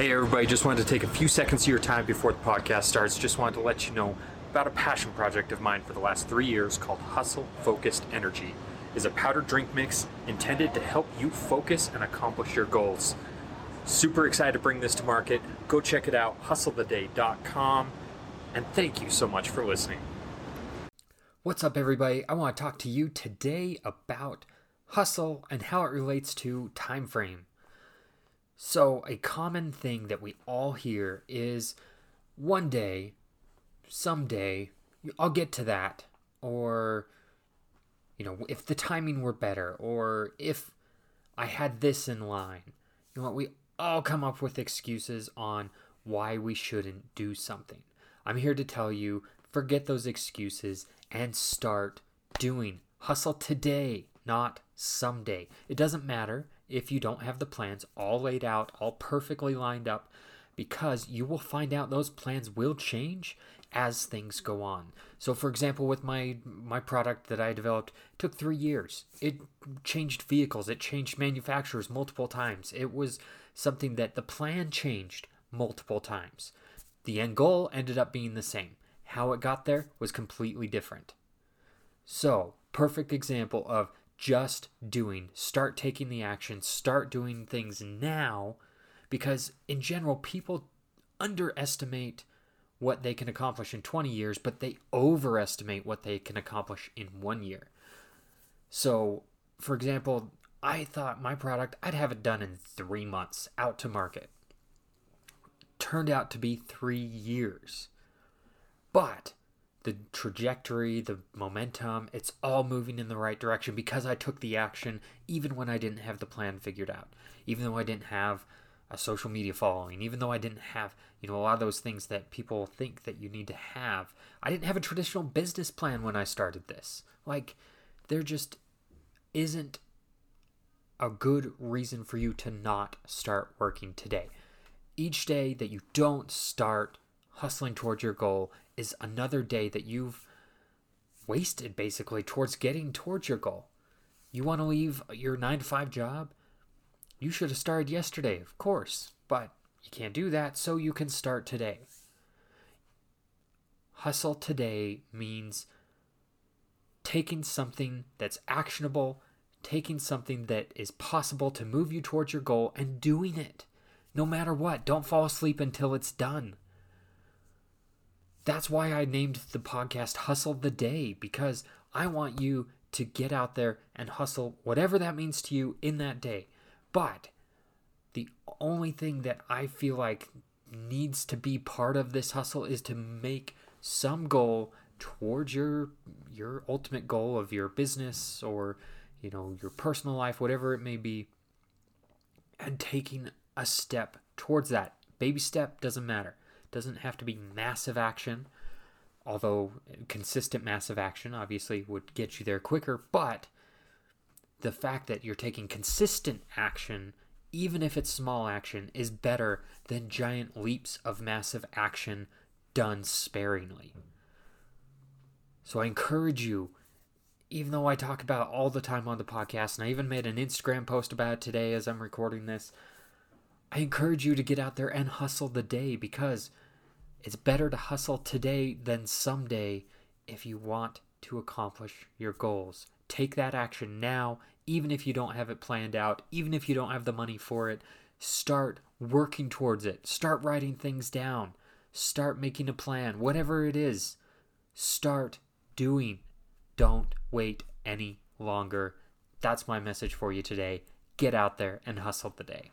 Hey, everybody, just wanted to take a few seconds of your time before the podcast starts. Just wanted to let you know about a passion project of mine for the last three years called Hustle Focused Energy. is a powdered drink mix intended to help you focus and accomplish your goals. Super excited to bring this to market. Go check it out, hustletheday.com. And thank you so much for listening. What's up, everybody? I want to talk to you today about hustle and how it relates to time frame. So, a common thing that we all hear is one day, someday, I'll get to that. Or, you know, if the timing were better, or if I had this in line. You know what? We all come up with excuses on why we shouldn't do something. I'm here to tell you forget those excuses and start doing. Hustle today, not someday. It doesn't matter if you don't have the plans all laid out, all perfectly lined up, because you will find out those plans will change as things go on. So for example, with my my product that I developed took 3 years. It changed vehicles, it changed manufacturers multiple times. It was something that the plan changed multiple times. The end goal ended up being the same. How it got there was completely different. So, perfect example of just doing. Start taking the action, start doing things now because in general people underestimate what they can accomplish in 20 years, but they overestimate what they can accomplish in 1 year. So, for example, I thought my product I'd have it done in 3 months out to market. Turned out to be 3 years. But the trajectory, the momentum, it's all moving in the right direction because I took the action even when I didn't have the plan figured out. Even though I didn't have a social media following, even though I didn't have, you know, a lot of those things that people think that you need to have. I didn't have a traditional business plan when I started this. Like there just isn't a good reason for you to not start working today. Each day that you don't start hustling towards your goal is another day that you've wasted basically towards getting towards your goal. You want to leave your 9 to 5 job? You should have started yesterday, of course, but you can't do that, so you can start today. Hustle today means taking something that's actionable, taking something that is possible to move you towards your goal, and doing it. No matter what, don't fall asleep until it's done. That's why I named the podcast Hustle the Day, because I want you to get out there and hustle whatever that means to you in that day. But the only thing that I feel like needs to be part of this hustle is to make some goal towards your your ultimate goal of your business or you know your personal life whatever it may be and taking a step towards that baby step doesn't matter doesn't have to be massive action, although consistent massive action obviously would get you there quicker. But the fact that you're taking consistent action, even if it's small action, is better than giant leaps of massive action done sparingly. So I encourage you, even though I talk about all the time on the podcast, and I even made an Instagram post about it today as I'm recording this, I encourage you to get out there and hustle the day because it's better to hustle today than someday if you want to accomplish your goals. Take that action now, even if you don't have it planned out, even if you don't have the money for it. Start working towards it. Start writing things down. Start making a plan, whatever it is. Start doing. Don't wait any longer. That's my message for you today. Get out there and hustle the day.